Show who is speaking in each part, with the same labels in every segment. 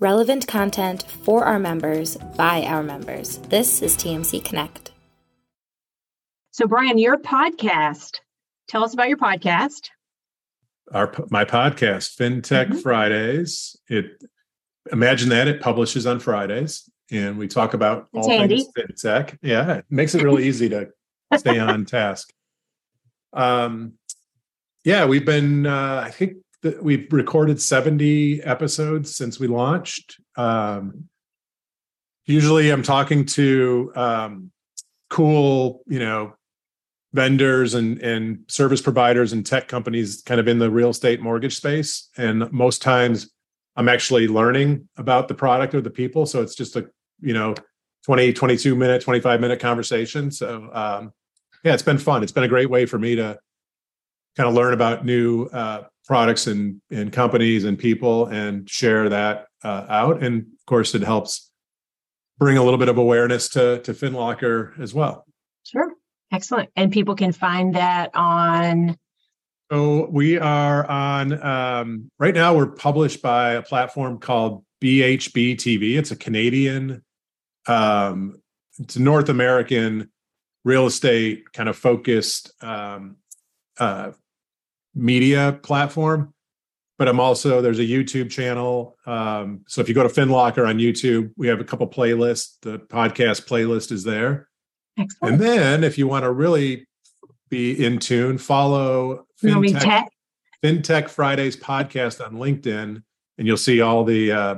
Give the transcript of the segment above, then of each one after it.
Speaker 1: relevant content for our members by our members. This is TMC Connect.
Speaker 2: So, Brian, your podcast, tell us about your podcast.
Speaker 3: Our my podcast, FinTech mm-hmm. Fridays. It imagine that it publishes on Fridays, and we talk about
Speaker 2: it's all handy.
Speaker 3: things fintech. Yeah, it makes it really easy to stay on task. Um, yeah, we've been. Uh, I think we've recorded seventy episodes since we launched. Um, usually, I'm talking to um, cool, you know, vendors and and service providers and tech companies, kind of in the real estate mortgage space, and most times. I'm actually learning about the product or the people. So it's just a, you know, 20, 22 minute, 25 minute conversation. So um, yeah, it's been fun. It's been a great way for me to kind of learn about new uh, products and, and companies and people and share that uh, out. And of course, it helps bring a little bit of awareness to, to FinLocker as well.
Speaker 2: Sure. Excellent. And people can find that on.
Speaker 3: So we are on, um, right now, we're published by a platform called BHB TV. It's a Canadian, um, it's a North American real estate kind of focused um, uh, media platform. But I'm also there's a YouTube channel. Um, so if you go to FinLocker on YouTube, we have a couple playlists. The podcast playlist is there.
Speaker 2: Excellent.
Speaker 3: And then if you want to really be in tune, follow FinTech, FinTech Fridays podcast on LinkedIn, and you'll see all the uh,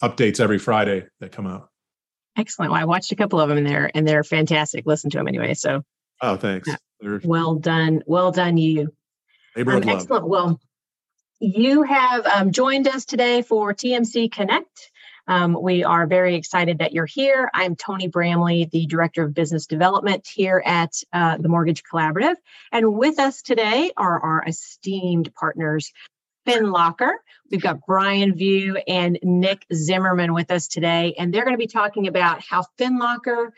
Speaker 3: updates every Friday that come out.
Speaker 2: Excellent. Well, I watched a couple of them and they're and they're fantastic. Listen to them anyway. So
Speaker 3: oh, thanks.
Speaker 2: well done. Well done, you. Um, excellent. Well, you have um, joined us today for TMC Connect. Um, we are very excited that you're here. I'm Tony Bramley, the Director of Business Development here at uh, the Mortgage Collaborative. And with us today are our esteemed partners, FinLocker. We've got Brian Vieaux and Nick Zimmerman with us today, and they're going to be talking about how FinLocker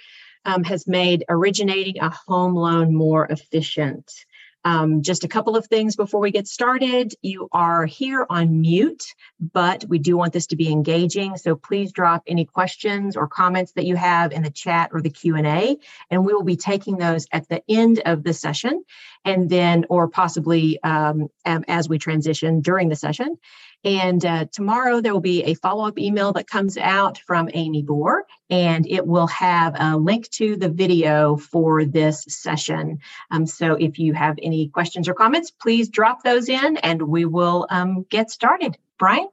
Speaker 2: um, has made originating a home loan more efficient. Um, just a couple of things before we get started. You are here on mute, but we do want this to be engaging. So please drop any questions or comments that you have in the chat or the Q&A, and we will be taking those at the end of the session and then, or possibly um, as we transition during the session. And uh, tomorrow there will be a follow up email that comes out from Amy Bohr, and it will have a link to the video for this session. Um, so if you have any questions or comments, please drop those in and we will um, get started. Brian?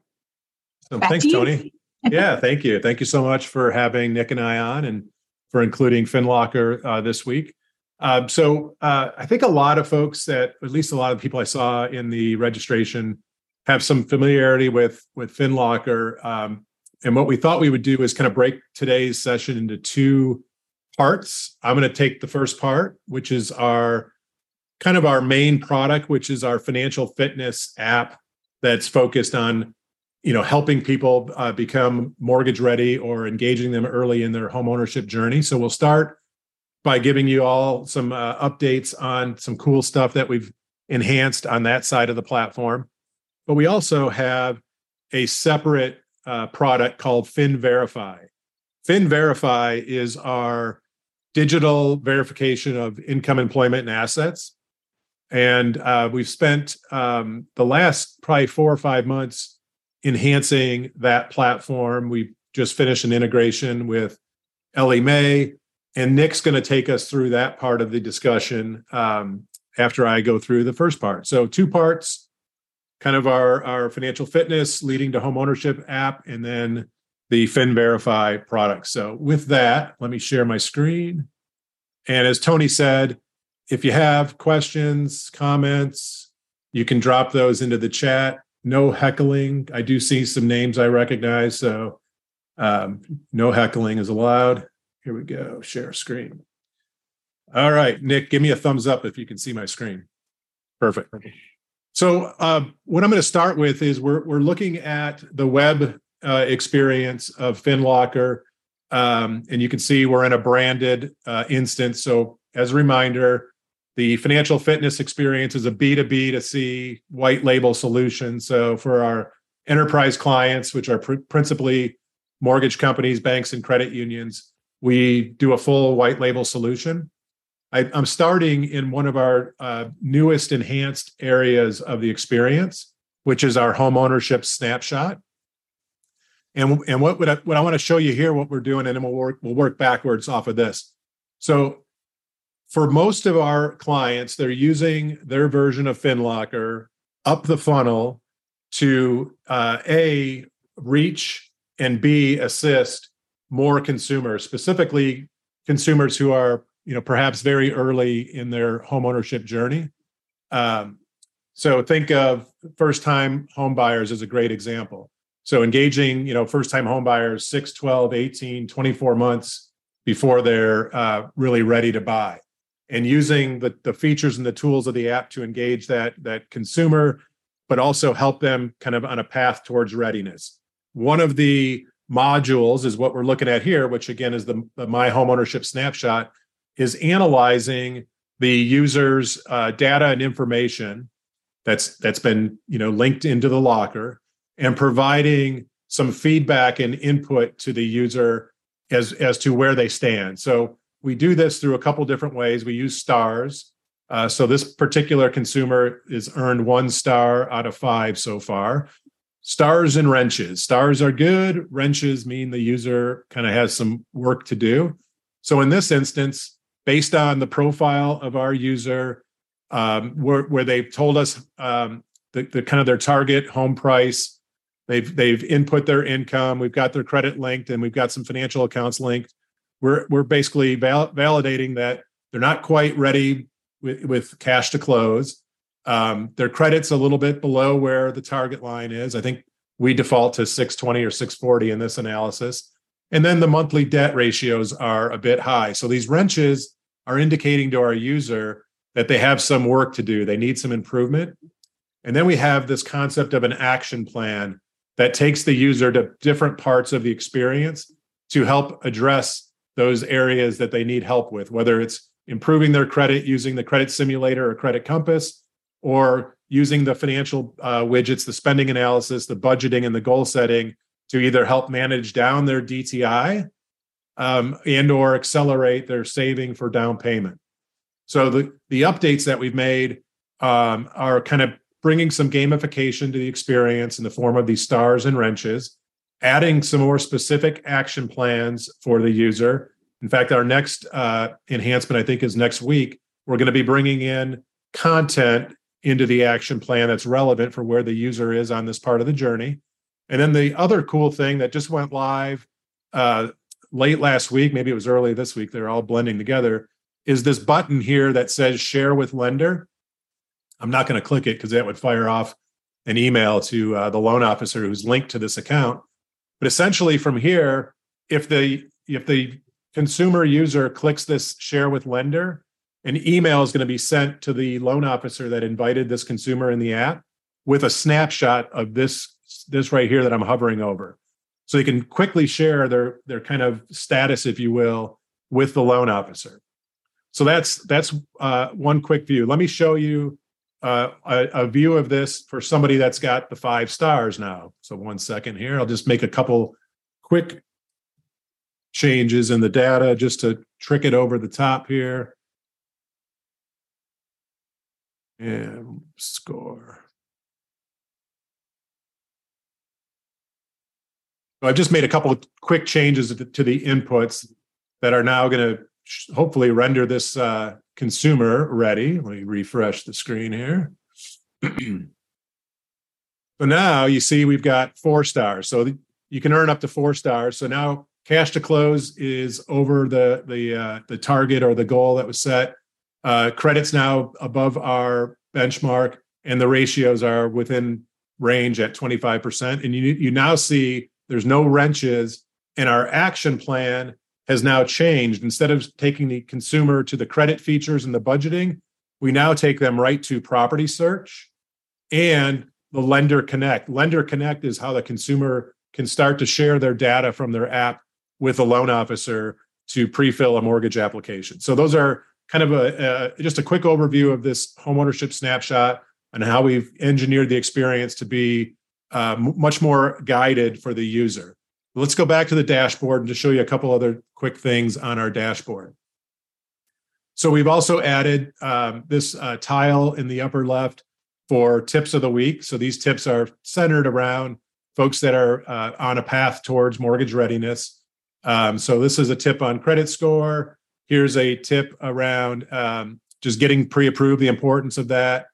Speaker 3: So, thanks, to Tony. yeah, thank you. Thank you so much for having Nick and I on and for including FinLocker uh, this week. Um, so uh, I think a lot of folks that, at least a lot of people I saw in the registration, have some familiarity with with FinLocker. Um, and what we thought we would do is kind of break today's session into two parts. I'm going to take the first part, which is our kind of our main product, which is our financial fitness app that's focused on you know helping people uh, become mortgage ready or engaging them early in their home ownership journey. So we'll start by giving you all some uh, updates on some cool stuff that we've enhanced on that side of the platform. But we also have a separate uh, product called FinVerify. FinVerify is our digital verification of income, employment, and assets. And uh, we've spent um, the last probably four or five months enhancing that platform. We just finished an integration with Ellie Mae, and Nick's going to take us through that part of the discussion um, after I go through the first part. So, two parts kind of our, our financial fitness leading to home ownership app, and then the FinVerify product. So, with that, let me share my screen. And as Tony said, if you have questions, comments, you can drop those into the chat. No heckling. I do see some names I recognize, so um, no heckling is allowed. Here we go. Share screen. All right, Nick, give me a thumbs up if you can see my screen. Perfect. So uh, what I'm going to start with is we're we're looking at the web uh, experience of FinLocker, um, and you can see we're in a branded uh, instance. So as a reminder, the financial fitness experience is a B2B to C white label solution. So for our enterprise clients, which are pr- principally mortgage companies, banks, and credit unions, we do a full white label solution. I, am starting in one of our uh, newest enhanced areas of the experience, which is our home ownership snapshot. And, and what, what I, what I want to show you here, what we're doing, and then we'll work, we'll work backwards off of this. So for most of our clients, they're using their version of FinLocker up the funnel to uh, A, reach and B, assist more consumers, specifically consumers who are you know perhaps very early in their home ownership journey. Um, so think of first time homebuyers as a great example. So engaging, you know, first time homebuyers 6, 12, 18, 24 months before they're uh, really ready to buy and using the, the features and the tools of the app to engage that that consumer but also help them kind of on a path towards readiness one of the modules is what we're looking at here which again is the, the my home ownership snapshot is analyzing the user's uh, data and information that's that's been you know linked into the locker and providing some feedback and input to the user as as to where they stand. So we do this through a couple different ways. We use stars. Uh, so this particular consumer is earned one star out of five so far. Stars and wrenches. Stars are good. Wrenches mean the user kind of has some work to do. So in this instance based on the profile of our user um, where, where they've told us um, the, the kind of their target home price. They've they've input their income we've got their credit linked and we've got some financial accounts linked. We're we're basically val- validating that they're not quite ready with, with cash to close. Um, their credit's a little bit below where the target line is. I think we default to 620 or 640 in this analysis. And then the monthly debt ratios are a bit high. So these wrenches are indicating to our user that they have some work to do, they need some improvement. And then we have this concept of an action plan that takes the user to different parts of the experience to help address those areas that they need help with, whether it's improving their credit using the credit simulator or credit compass, or using the financial uh, widgets, the spending analysis, the budgeting, and the goal setting to either help manage down their DTI um, and or accelerate their saving for down payment. So the the updates that we've made um, are kind of bringing some gamification to the experience in the form of these stars and wrenches, adding some more specific action plans for the user. In fact, our next uh, enhancement, I think, is next week. We're going to be bringing in content into the action plan that's relevant for where the user is on this part of the journey. And then the other cool thing that just went live uh, late last week, maybe it was early this week, they're all blending together, is this button here that says share with lender. I'm not going to click it because that would fire off an email to uh, the loan officer who's linked to this account. But essentially, from here, if the if the consumer user clicks this share with lender, an email is going to be sent to the loan officer that invited this consumer in the app with a snapshot of this this right here that I'm hovering over. So they can quickly share their their kind of status, if you will, with the loan officer. So that's that's uh, one quick view. Let me show you uh, a, a, view of this for somebody that's got the five stars now. So one second here, I'll just make a couple quick changes in the data just to trick it over the top here. And score. I've just made a couple of quick changes to the inputs that are now going to hopefully render this uh, consumer ready. Let me refresh the screen here. so now you see we've got four stars. So you can earn up to four stars. So now cash to close is over the the uh, the target or the goal that was set. Uh, credits now above our benchmark, and the ratios are within range at 25%. And you you now see there's no wrenches, and our action plan has now changed. Instead of taking the consumer to the credit features and the budgeting, we now take them right to property search and the lender connect. Lender connect is how the consumer can start to share their data from their app with a loan officer to pre-fill a mortgage application. So those are kind of a, a just a quick overview of this homeownership snapshot and how we've engineered the experience to be uh, much more guided for the user. Let's go back to the dashboard and to show you a couple other quick things on our dashboard. So we've also added um, this uh, tile in the upper left for tips of the week. So these tips are centered around folks that are uh, on a path towards mortgage readiness. Um, so this is a tip on credit score. Here's a tip around um, just getting pre-approved, the importance of that.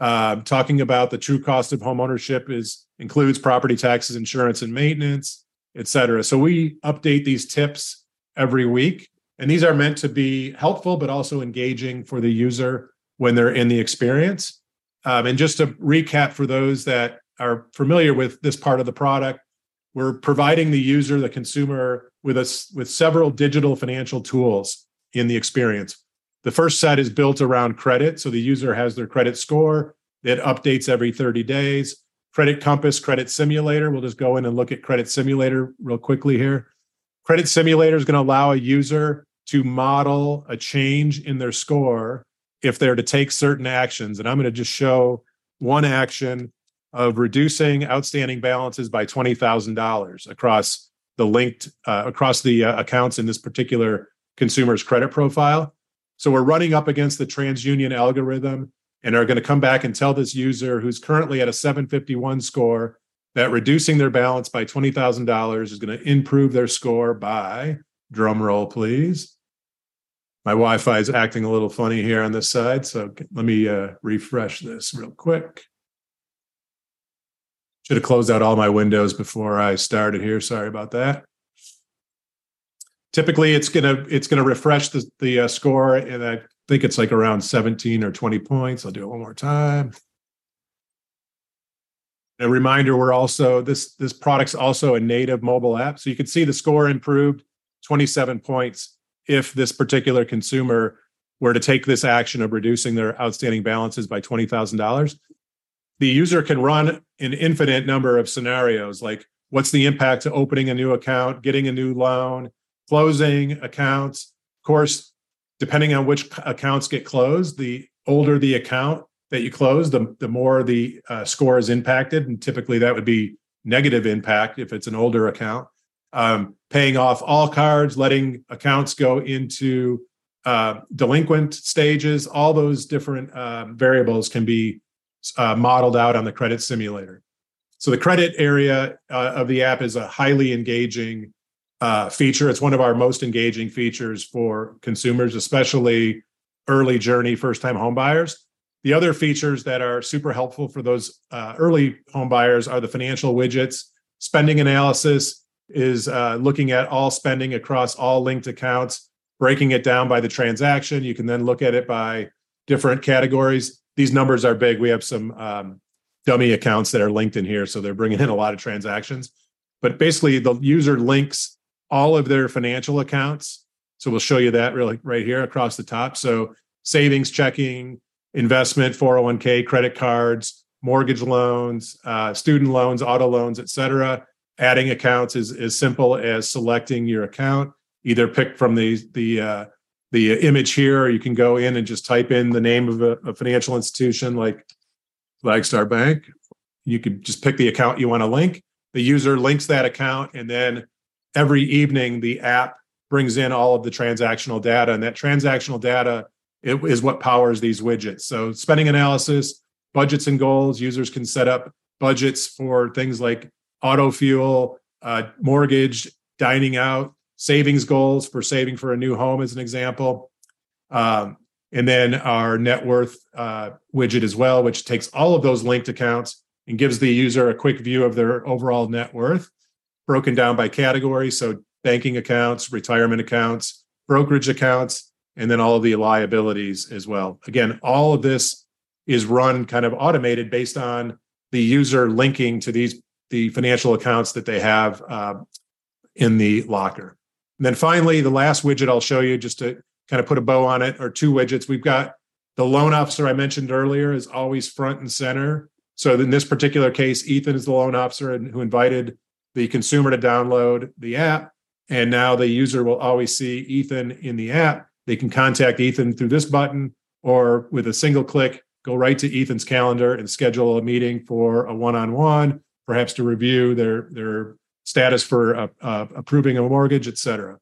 Speaker 3: Uh, talking about the true cost of homeownership is includes property taxes, insurance, and maintenance, et cetera. So we update these tips every week, and these are meant to be helpful but also engaging for the user when they're in the experience. Um, and just to recap for those that are familiar with this part of the product, we're providing the user, the consumer, with us with several digital financial tools in the experience. The first set is built around credit. So the user has their credit score it updates every 30 days. Credit Compass, Credit Simulator. We'll just go in and look at Credit Simulator real quickly here. Credit Simulator is going to allow a user to model a change in their score if they're to take certain actions. And I'm going to just show one action of reducing outstanding balances by $20,000 across the linked uh, across the uh, accounts in this particular consumer's credit profile. So we're running up against the TransUnion algorithm and are going to come back and tell this user who's currently at a 751 score that reducing their balance by $20,000 is going to improve their score by, drum roll please. My Wi Fi is acting a little funny here on this side. So let me uh, refresh this real quick. Should have closed out all my windows before I started here. Sorry about that typically it's gonna it's gonna refresh the the uh, score, and I think it's like around 17 or 20 points. I'll do it one more time. A reminder: we're also this this product's also a native mobile app, so you can see the score improved 27 points if this particular consumer were to take this action of reducing their outstanding balances by $20,000. The user can run an infinite number of scenarios like what's the impact to opening a new account, getting a new loan, closing accounts. Of course, depending on which accounts get closed, the older the account that you close, the, the more the uh, score is impacted. And typically that would be negative impact if it's an older account. Um, paying off all cards, letting accounts go into uh, delinquent stages, all those different uh, variables can be uh, modeled out on the credit simulator. So the credit area uh, of the app is a highly engaging uh, feature. It's one of our most engaging features for consumers, especially early journey first time homebuyers. The other features that are super helpful for those uh, early homebuyers are the financial widgets. Spending analysis is uh, looking at all spending across all linked accounts, breaking it down by the transaction. You can then look at it by different categories. These numbers are big. We have some um, dummy accounts that are linked in here, so they're bringing in a lot of transactions. But basically, the user links all of their financial accounts. So we'll show you that really right here across the top. So savings, checking, investment, 401k, credit cards, mortgage loans, uh, student loans, auto loans, et cetera. Adding accounts is as simple as selecting your account. Either pick from the the uh, the image here, or you can go in and just type in the name of a, a financial institution like Flagstar Bank. You could just pick the account you want to link. The user links that account, and then every evening the app brings in all of the transactional data and that transactional data is what powers these widgets. So spending analysis budgets and goals users can set up budgets for things like auto fuel uh, mortgage dining out savings goals for saving for a new home as an example. Um, and then our net worth uh, widget as well which takes all of those linked accounts and gives the user a quick view of their overall net worth broken down by category. So banking accounts, retirement accounts, brokerage accounts, and then all of the liabilities as well. Again, all of this is run kind of automated based on the user linking to these the financial accounts that they have uh, in the locker. And then finally, the last widget I'll show you just to kind of put a bow on it, or two widgets. We've got the loan officer I mentioned earlier is always front and center. So in this particular case, Ethan is the loan officer and who invited the consumer to download the app. And now the user will always see Ethan in the app. They can contact Ethan through this button or with a single click, go right to Ethan's calendar and schedule a meeting for a one on one perhaps to review their their status for uh, uh, approving a mortgage, et cetera.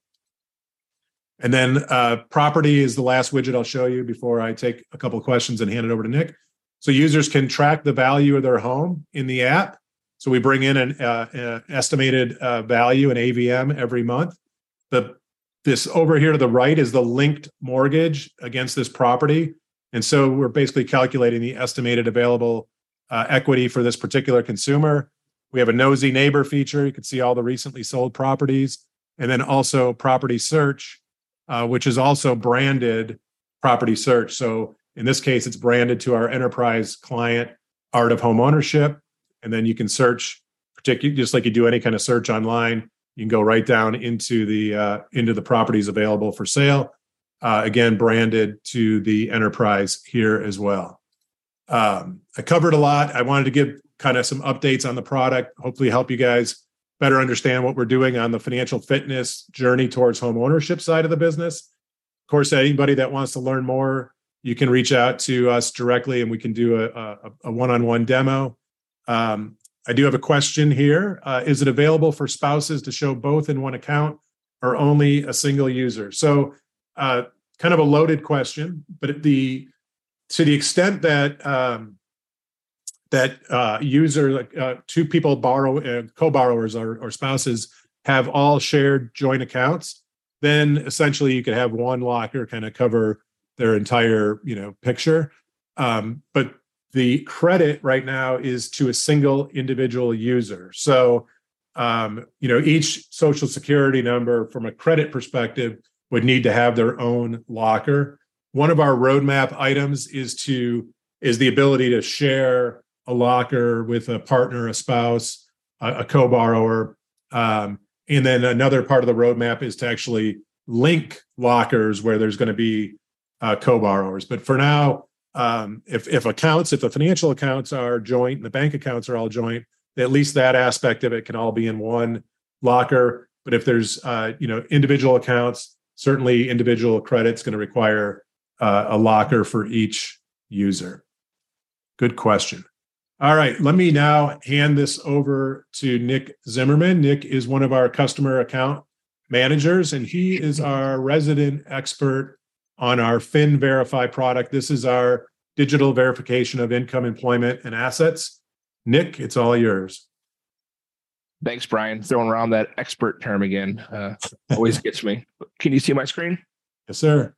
Speaker 3: And then uh, property is the last widget I'll show you before I take a couple questions and hand it over to Nick. So users can track the value of their home in the app. So we bring in an uh, estimated uh, value, an AVM, every month. The this over here to the right is the linked mortgage against this property, and so we're basically calculating the estimated available uh, equity for this particular consumer. We have a nosy neighbor feature. You can see all the recently sold properties, and then also property search, uh, which is also branded property search. So in this case, it's branded to our enterprise client, Art of Home Ownership. And then you can search, particularly just like you do any kind of search online. You can go right down into the uh, into the properties available for sale. Uh, again, branded to the enterprise here as well. Um, I covered a lot. I wanted to give kind of some updates on the product, hopefully help you guys better understand what we're doing on the financial fitness journey towards home ownership side of the business. Of course, anybody that wants to learn more, you can reach out to us directly and we can do a, a, a one-on-one demo. Um, I do have a question here. Uh, is it available for spouses to show both in one account or only a single user? So, uh, kind of a loaded question, but the to the extent that um, that uh, user uh, two people borrow uh, co-borrowers or, or spouses have all shared joint accounts then essentially you could have one locker kind of cover their entire you know picture um, but the credit right now is to a single individual user. So um, you know each social security number from a credit perspective would need to have their own locker. One of our roadmap items is to is the ability to share a locker with a partner, a spouse, a, a co-borrower, um, and then another part of the roadmap is to actually link lockers where there's going to be uh, co-borrowers. But for now, um, if if accounts, if the financial accounts are joint and the bank accounts are all joint, at least that aspect of it can all be in one locker. But if there's uh, you know individual accounts, certainly individual credit's going to require uh, a locker for each user. Good question. All right, let me now hand this over to Nick Zimmerman. Nick is one of our customer account managers, and he is our resident expert on our FinVerify product. This is our digital verification of income, employment, and assets. Nick, it's all yours.
Speaker 4: Thanks, Brian. Throwing around that expert term again uh, always gets me. Can you see my screen?
Speaker 3: Yes, sir.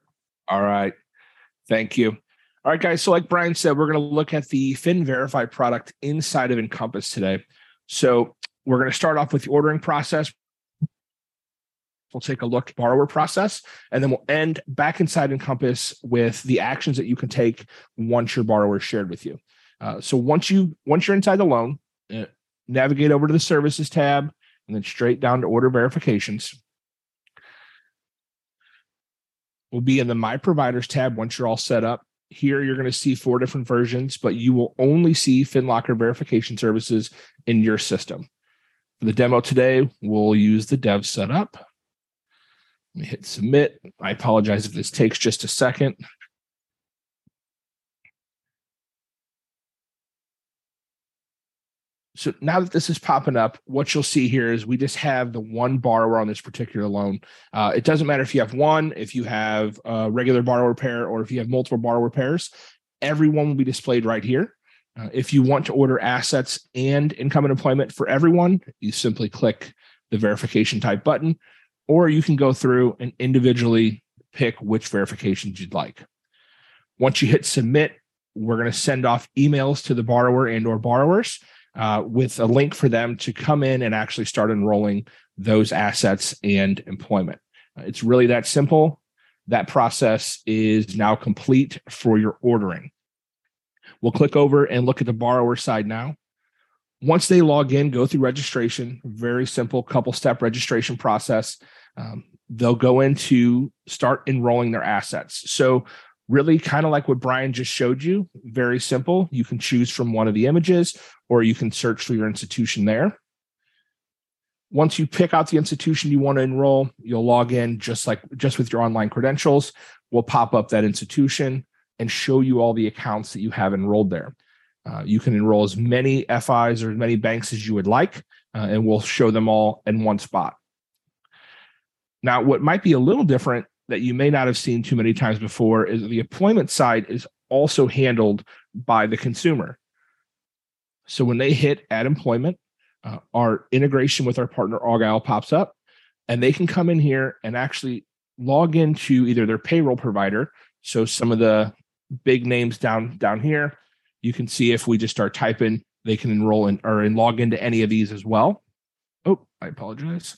Speaker 4: All right. Thank you. All right, guys. So, like Brian said, we're going to look at the FinVerify product inside of Encompass today. So, we're going to start off with the ordering process. We'll take a look at borrower process, and then we'll end back inside Encompass with the actions that you can take once your borrower is shared with you. Uh, so once you once you're inside the loan, uh, navigate over to the Services tab, and then straight down to Order Verifications. We'll be in the My Providers tab once you're all set up. Here, you're going to see four different versions, but you will only see FinLocker verification services in your system. For the demo today, we'll use the dev setup. Me hit submit. I apologize if this takes just a second. So now that this is popping up, what you'll see here is we just have the one borrower on this particular loan. Uh, it doesn't matter if you have one, if you have a regular borrower pair, or if you have multiple borrower pairs, everyone will be displayed right here. Uh, if you want to order assets and income and employment for everyone, you simply click the verification type button, or you can go through and individually pick which verifications you'd like. Once you hit submit, we're going to send off emails to the borrower and or borrowers uh, with a link for them to come in and actually start enrolling those assets and employment. Uh, it's really that simple. That process is now complete for your ordering. We'll click over and look at the borrower side now. Once they log in, go through registration, very simple couple step registration process. Um, they'll go into start enrolling their assets. So really kind of like what Brian just showed you, very simple. You can choose from one of the images or you can search for your institution there. Once you pick out the institution you want to enroll, you'll log in just like just with your online credentials. We'll pop up that institution and show you all the accounts that you have enrolled there. Uh, you can enroll as many FIs or as many banks as you would like, uh, and we'll show them all in one spot. Now, what might be a little different that you may not have seen too many times before is the employment side is also handled by the consumer. So when they hit add employment, uh, our integration with our partner Argyle pops up, and they can come in here and actually log into either their payroll provider. So some of the big names down down here, you can see if we just start typing, they can enroll in or and log into any of these as well. Oh, I apologize.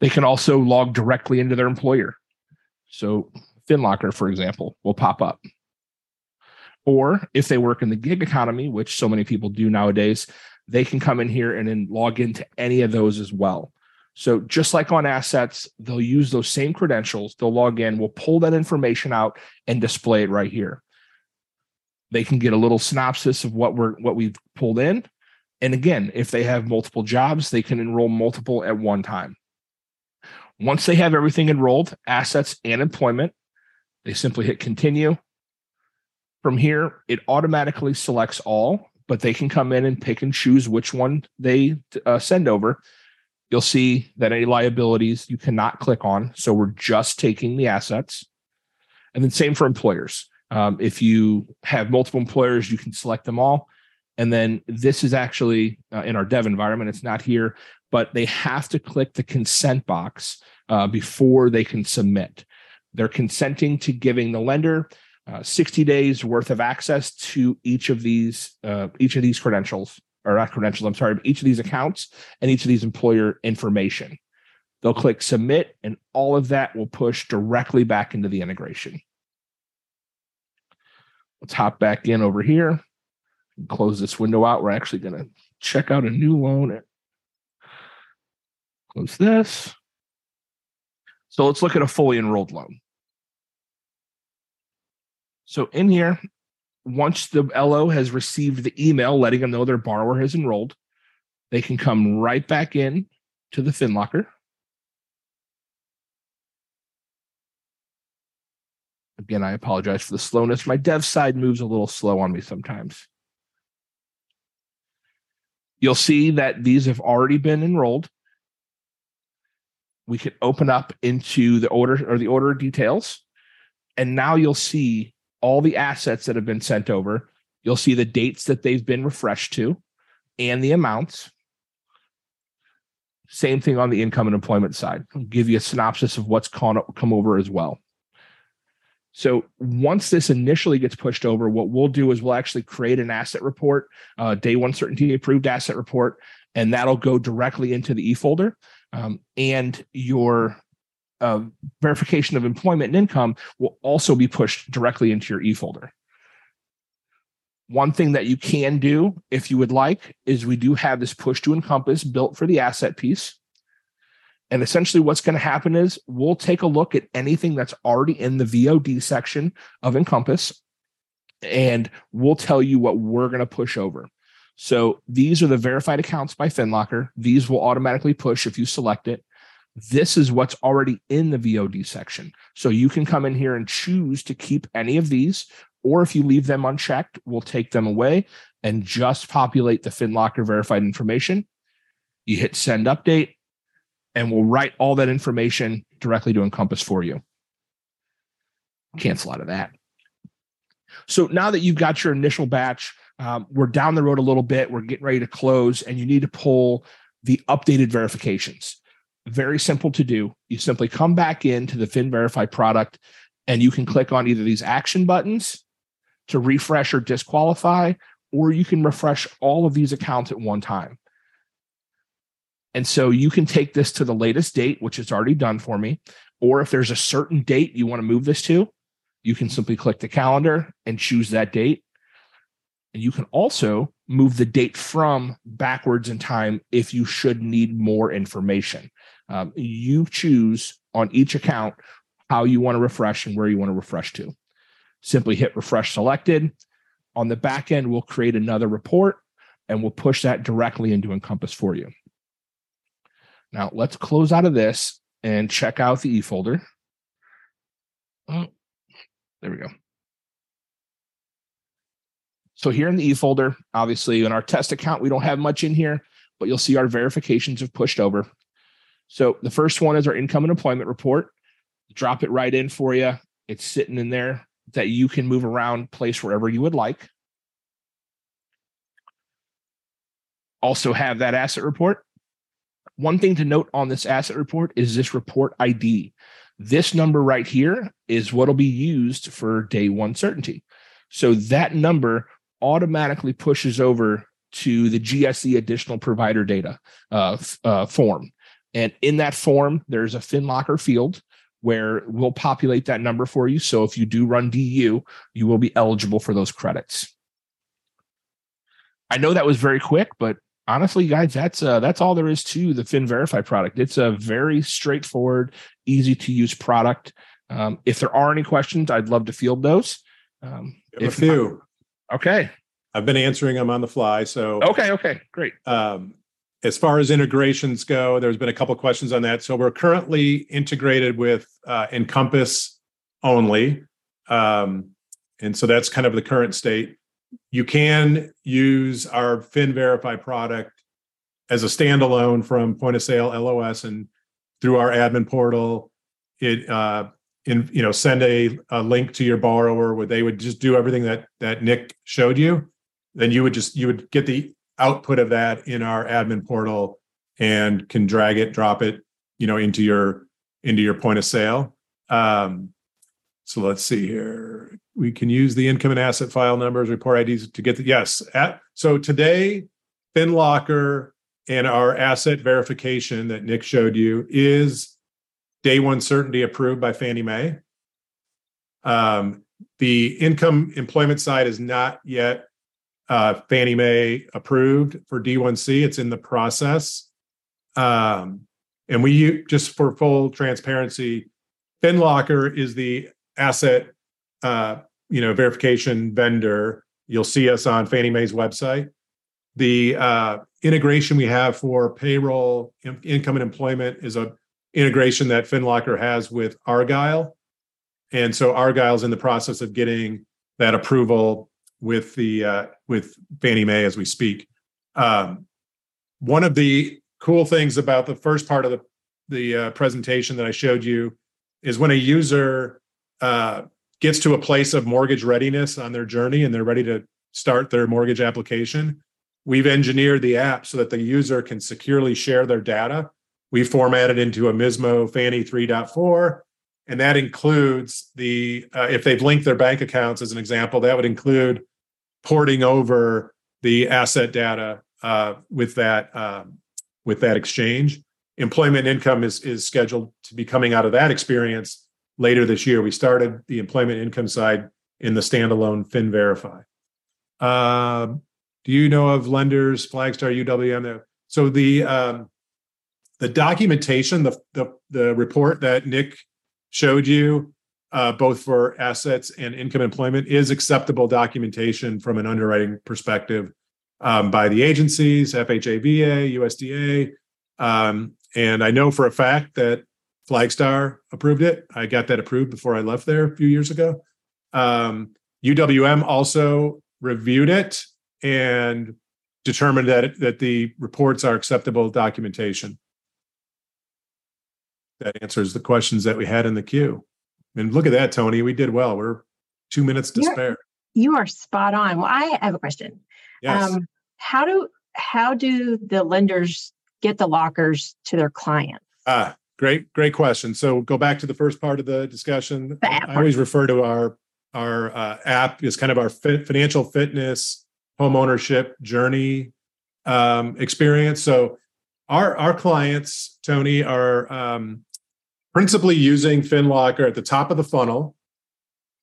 Speaker 4: They can also log directly into their employer. So FinLocker, for example, will pop up. Or if they work in the gig economy, which so many people do nowadays, they can come in here and then log into any of those as well. So just like on assets, they'll use those same credentials. They'll log in, we'll pull that information out and display it right here. They can get a little synopsis of what we're what we've pulled in. And again, if they have multiple jobs, they can enroll multiple at one time. Once they have everything enrolled, assets and employment, they simply hit continue. From here, it automatically selects all, but they can come in and pick and choose which one they uh, send over. You'll see that any liabilities you cannot click on. So we're just taking the assets. And then same for employers. Um, if you have multiple employers, you can select them all. And then this is actually uh, in our dev environment. It's not here, but they have to click the consent box uh, before they can submit. They're consenting to giving the lender uh, 60 days worth of access to each of these uh, each of these credentials or not credentials i'm sorry each of these accounts and each of these employer information they'll click submit and all of that will push directly back into the integration let's hop back in over here. And close this window out. We're actually going to check out a new loan and close this. So let's look at a fully enrolled loan. So in here, once the LO has received the email letting them know their borrower has enrolled, they can come right back in to the FinLocker. Again, I apologize for the slowness. My dev side moves a little slow on me sometimes. You'll see that these have already been enrolled. We can open up into the order or the order details. And now you'll see all the assets that have been sent over. You'll see the dates that they've been refreshed to and the amounts. Same thing on the income and employment side. I'll give you a synopsis of what's come over as well. So once this initially gets pushed over, what we'll do is we'll actually create an asset report, uh, day one certainty approved asset report, and that'll go directly into the e folder. Um, and your uh, verification of employment and income will also be pushed directly into your e folder. One thing that you can do, if you would like, is we do have this push to encompass built for the asset piece. And essentially, what's going to happen is we'll take a look at anything that's already in the VOD section of Encompass, and we'll tell you what we're going to push over. So these are the verified accounts by FinLocker. These will automatically push if you select it this is what's already in the VOD section. So you can come in here and choose to keep any of these, or if you leave them unchecked, we'll take them away and just populate the FinLocker verified information. You hit send update, and we'll write all that information directly to Encompass for you. Cancel out of that. So now that you've got your initial batch, um, we're down the road a little bit. We're getting ready to close, and you need to pull the updated verifications very simple to do. You simply come back into the FinVerify product and you can click on either these action buttons to refresh or disqualify, or you can refresh all of these accounts at one time. And so you can take this to the latest date, which is already done for me. Or if there's a certain date you want to move this to, you can simply click the calendar and choose that date. And you can also move the date from backwards in time if you should need more information. Um, you choose on each account how you want to refresh and where you want to refresh to. Simply hit refresh selected. On the back end, we'll create another report and we'll push that directly into Encompass for you. Now, let's close out of this and check out the e folder. Oh, there we go. So here in the e folder, obviously in our test account, we don't have much in here, but you'll see our verifications have pushed over. So the first one is our income and employment report. Drop it right in for you. It's sitting in there that you can move around, place wherever you would like. Also have that asset report. One thing to note on this asset report is this report ID. This number right here is what will be used for day one certainty. So that number automatically pushes over to the GSE additional provider data uh, uh, form. And in that form, there's a FinLocker field where we'll populate that number for you. So if you do run DU, you will be eligible for those credits. I know that was very quick, but honestly, guys, that's uh, that's all there is to the FinVerify product. It's a very straightforward, easy to use product. Um, if there are any questions, I'd love to field those.
Speaker 3: Um, if a few.
Speaker 4: Not, okay.
Speaker 3: I've been answering them on the fly. So
Speaker 4: okay, okay, great. Um,
Speaker 3: as far as integrations go, there's been a couple questions on that. So we're currently integrated with uh, Encompass only, um, and so that's kind of the current state. You can use our FinVerify product as a standalone from point of sale LOS and through our admin portal. It uh, in you know send a, a link to your borrower where they would just do everything that that Nick showed you. Then you would just you would get the output of that in our admin portal and can drag it, drop it, you know, into your into your point of sale. Um, so let's see here. We can use the income and asset file numbers, report IDs to get the yes. At, so today, FinLocker and our asset verification that Nick showed you is day one certainty approved by Fannie Mae. Um, the income employment side is not yet uh, Fannie Mae approved for D1C. It's in the process. Um, and we just for full transparency, FinLocker is the asset uh, you know verification vendor. You'll see us on Fannie Mae's website. The uh, integration we have for payroll, in- income, and employment is a integration that FinLocker has with Argyle, and so Argyle's in the process of getting that approval with the uh, with Fannie Mae as we speak. Um, one of the cool things about the first part of the the uh, presentation that I showed you is when a user uh, gets to a place of mortgage readiness on their journey and they're ready to start their mortgage application. We've engineered the app so that the user can securely share their data. We format it into a MISMO Fannie 3.4 and that includes the uh, if they've linked their bank accounts as an example that would include porting over the asset data uh, with that um, with that exchange employment income is is scheduled to be coming out of that experience later this year we started the employment income side in the standalone FinVerify uh, do you know of lenders flagstar uwm so the um, the documentation the, the the report that nick showed you, uh, both for assets and income employment, is acceptable documentation from an underwriting perspective um, by the agencies, FHA, VA, USDA. Um, and I know for a fact that Flagstar approved it. I got that approved before I left there a few years ago. Um, UWM also reviewed it and determined that that the reports are acceptable documentation that answers the questions that we had in the queue. And look at that, Tony. We did well. We're two minutes to
Speaker 2: You're,
Speaker 3: spare.
Speaker 2: You are spot on. Well, I have a question. Yes. Um, how do how do the lenders get the lockers to their clients?
Speaker 3: Ah, great, great question. So go back to the first part of the discussion. The I always refer to our our uh, app as kind of our fit, financial fitness home ownership journey um, experience. So our our clients, Tony, are um, principally using FinLocker at the top of the funnel.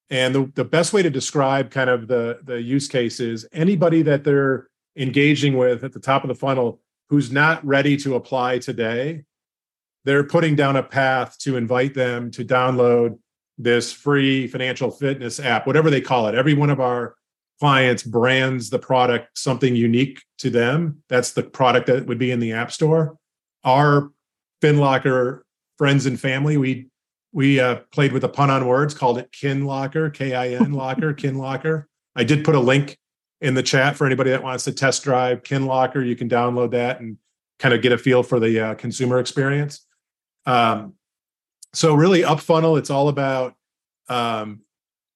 Speaker 3: And the, the best way to describe kind of the, the use case is anybody that they're engaging with at the top of the funnel who's not ready to apply today, they're putting down a path to invite them to download this free financial fitness app, whatever they call it. Every one of our clients brands the product something unique to them. That's the product that would be in the App Store. Our FinLocker friends and family. We we uh, played with a pun on words, called it Kin Locker, K I N Locker, Kin Locker. I did put a link in the chat for anybody that wants to test drive Kinlocker. You can download that and kind of get a feel for the uh, consumer experience. Um, so really, up funnel, it's all about um,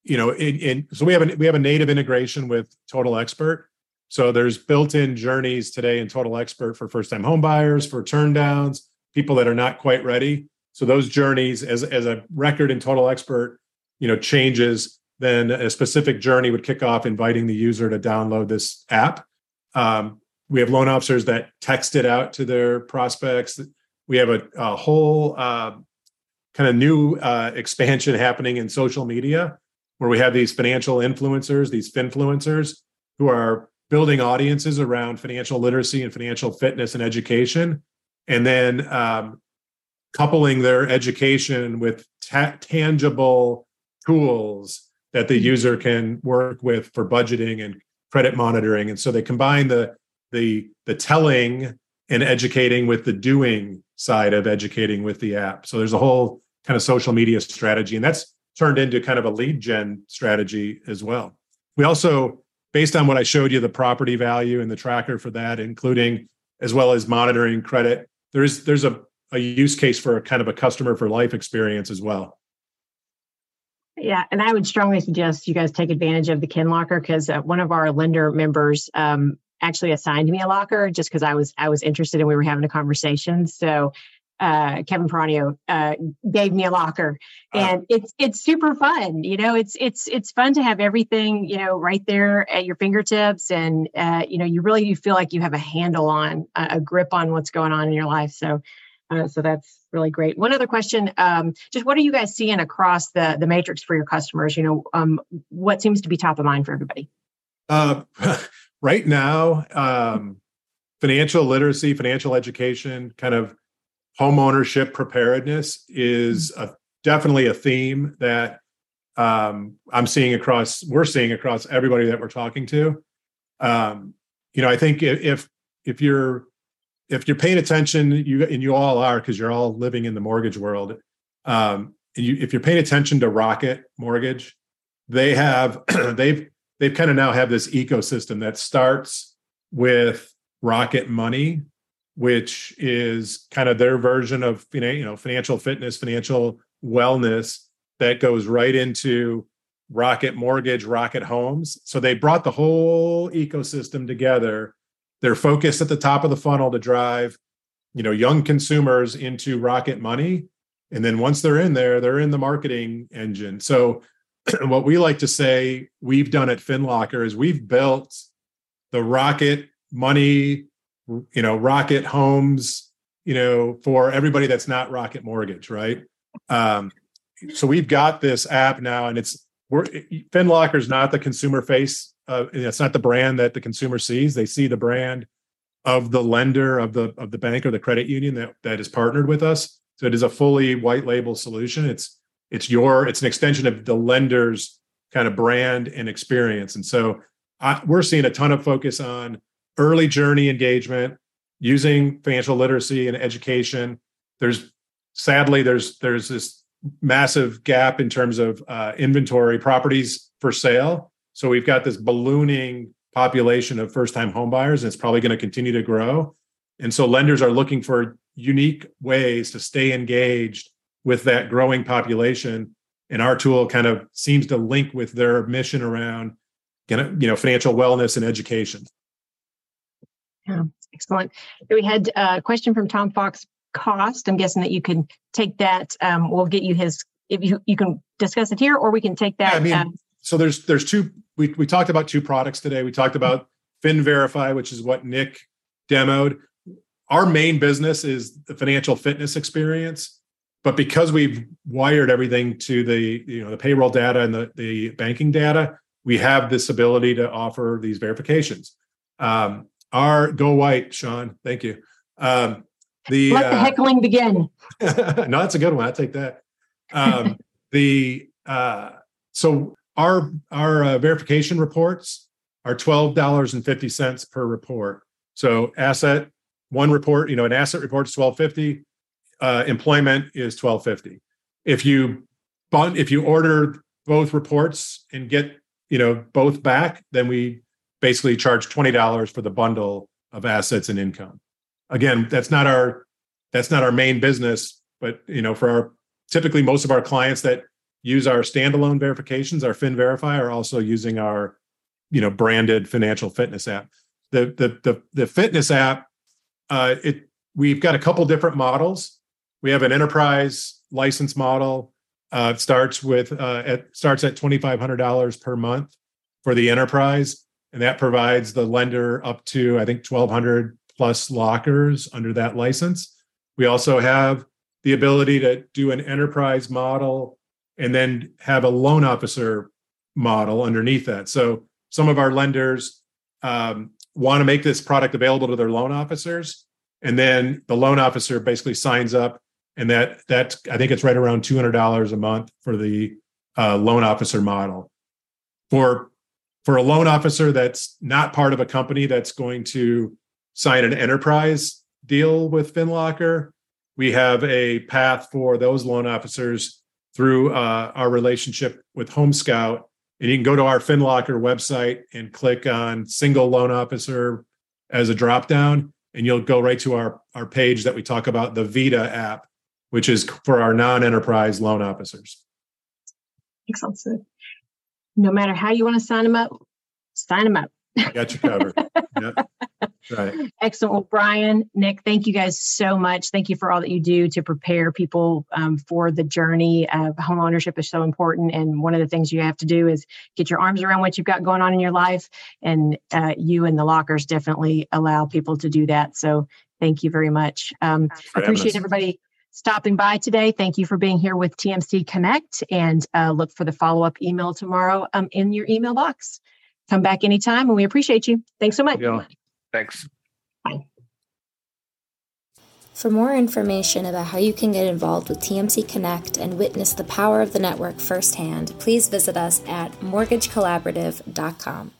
Speaker 3: you know, in, in so we have a we have a native integration with Total Expert. So there's built-in journeys today in Total Expert for first-time home buyers, for turndowns, people that are not quite ready. So those journeys, as as a record in Total Expert, you know, changes, then a specific journey would kick off, inviting the user to download this app. Um, we have loan officers that text it out to their prospects. We have a, a whole uh, kind of new uh, expansion happening in social media, where we have these financial influencers, these finfluencers, who are building audiences around financial literacy and financial fitness and education, and then um, coupling their education with ta- tangible tools that the user can work with for budgeting and credit monitoring. And so they combine the the the telling and educating with the doing side of educating with the app so there's a whole kind of social media strategy and that's turned into kind of a lead gen strategy as well we also based on what i showed you the property value and the tracker for that including as well as monitoring credit there's there's a a use case for a kind of a customer for life experience as well.
Speaker 2: Yeah, and I would strongly suggest you guys take advantage of the FinLocker because uh, one of our lender members um, actually assigned me a locker just because I was I was interested and we were having a conversation. So uh, Kevin Peranio uh, gave me a locker, and uh, it's it's super fun. You know, it's it's it's fun to have everything you know right there at your fingertips, and uh, you know you really you feel like you have a handle on a grip on what's going on in your life. So uh, so that's really great. One other question, um, just what are you guys seeing across the the matrix for your customers? You know, um, what seems to be top of mind for everybody?
Speaker 3: Right now, um, financial literacy, financial education, kind of home ownership preparedness is a, definitely a theme that um, I'm seeing across. We're seeing across everybody that we're talking to. Um, you know, I think if if you're if you're paying attention, you and you all are because you're all living in the mortgage world. Um, and you, if you're paying attention to Rocket Mortgage, they have they've they've kind of now have this ecosystem that starts with Rocket Money, which is kind of their version of you know, financial fitness, financial wellness that goes right into Rocket Mortgage, Rocket Homes. So they brought the whole ecosystem together. They're focused at the top of the funnel to drive you know young consumers into rocket money. And then once they're in there they're in the marketing engine. So what we like to say we've done at finlocker is we've built the rocket money you know rocket homes you know for everybody that's not rocket mortgage right um, so we've got this app now and it's we're finlocker is not the consumer face uh, it's not the brand that the consumer sees. They see the brand of the lender of the of the bank or the credit union that that is partnered with us. So it is a fully white label solution. It's it's your it's an extension of the lender's kind of brand and experience. And so I, we're seeing a ton of focus on early journey engagement using financial literacy and education. There's sadly there's there's this massive gap in terms of uh, inventory properties for sale so we've got this ballooning population of first time homebuyers, and it's probably going to continue to grow. And so lenders are looking for unique ways to stay engaged with that growing population. And our tool kind of seems to link with their mission around you know financial wellness and education.
Speaker 2: Yeah, excellent. We had a question from Tom Fox cost. I'm guessing that you can take that. Um, we'll get you his if you you can discuss it here, or we can take that.
Speaker 3: Yeah, I mean, so there's there's two we, we talked about two products today. We talked about FinVerify, which is what Nick demoed. Our main business is the financial fitness experience, but because we've wired everything to the you know the payroll data and the, the banking data, we have this ability to offer these verifications. Um, our go white, Sean. Thank you. Um,
Speaker 2: the let the uh, heckling begin.
Speaker 3: no, that's a good one. I take that. Um, the uh, so our our uh, verification reports are twelve dollars and fifty cents per report. So asset one report, you know, an asset report is twelve fifty. Uh, employment is twelve fifty. If you if you order both reports and get you know both back, then we basically charge $20 for the bundle of assets and income. Again, that's not our that's not our main business, but you know, for our typically most of our clients that use our standalone verifications, our FinVerify, are also using our you know branded financial fitness app. The the the, the fitness app, uh, it we've got a couple different models. We have an enterprise license model. Uh, it starts with uh, it starts at twenty five hundred dollars per month for the enterprise, and that provides the lender up to I think twelve hundred plus lockers under that license. We also have the ability to do an enterprise model and then have a loan officer model underneath that. So some of our lenders um, want to make this product available to their loan officers, and then the loan officer basically signs up, and that that I think it's right around two hundred dollars a month for the uh, loan officer model. For for a loan officer that's not part of a company that's going to sign an enterprise deal with FinLocker, we have a path for those loan officers through uh, our relationship with Home Scout. And you can go to our FinLocker website and click on single loan officer as a dropdown, and you'll go right to our, our page that we talk about the Vita app, which is for our non enterprise loan officers.
Speaker 2: Excellent. No matter how you want to sign them up, sign them up.
Speaker 3: I got you covered. yep.
Speaker 2: Right. Excellent. Well, Brian, Nick, thank you guys so much. Thank you for all that you do to prepare people um, for the journey of home ownership is so important. And one of the things you have to do is get your arms around what you've got going on in your life. And uh, you and the lockers definitely allow people to do that. So thank you very much. Um, I appreciate everybody stopping by today. Thank you for being here with TMC Connect and uh, look for the follow up email tomorrow um, in your email box. Come back anytime and we appreciate you. Thanks so much.
Speaker 4: Yeah. Thanks.
Speaker 2: Bye.
Speaker 1: For more information about how you can get involved with TMC Connect and witness the power of the network firsthand, please visit us at mortgagecollaborative.com.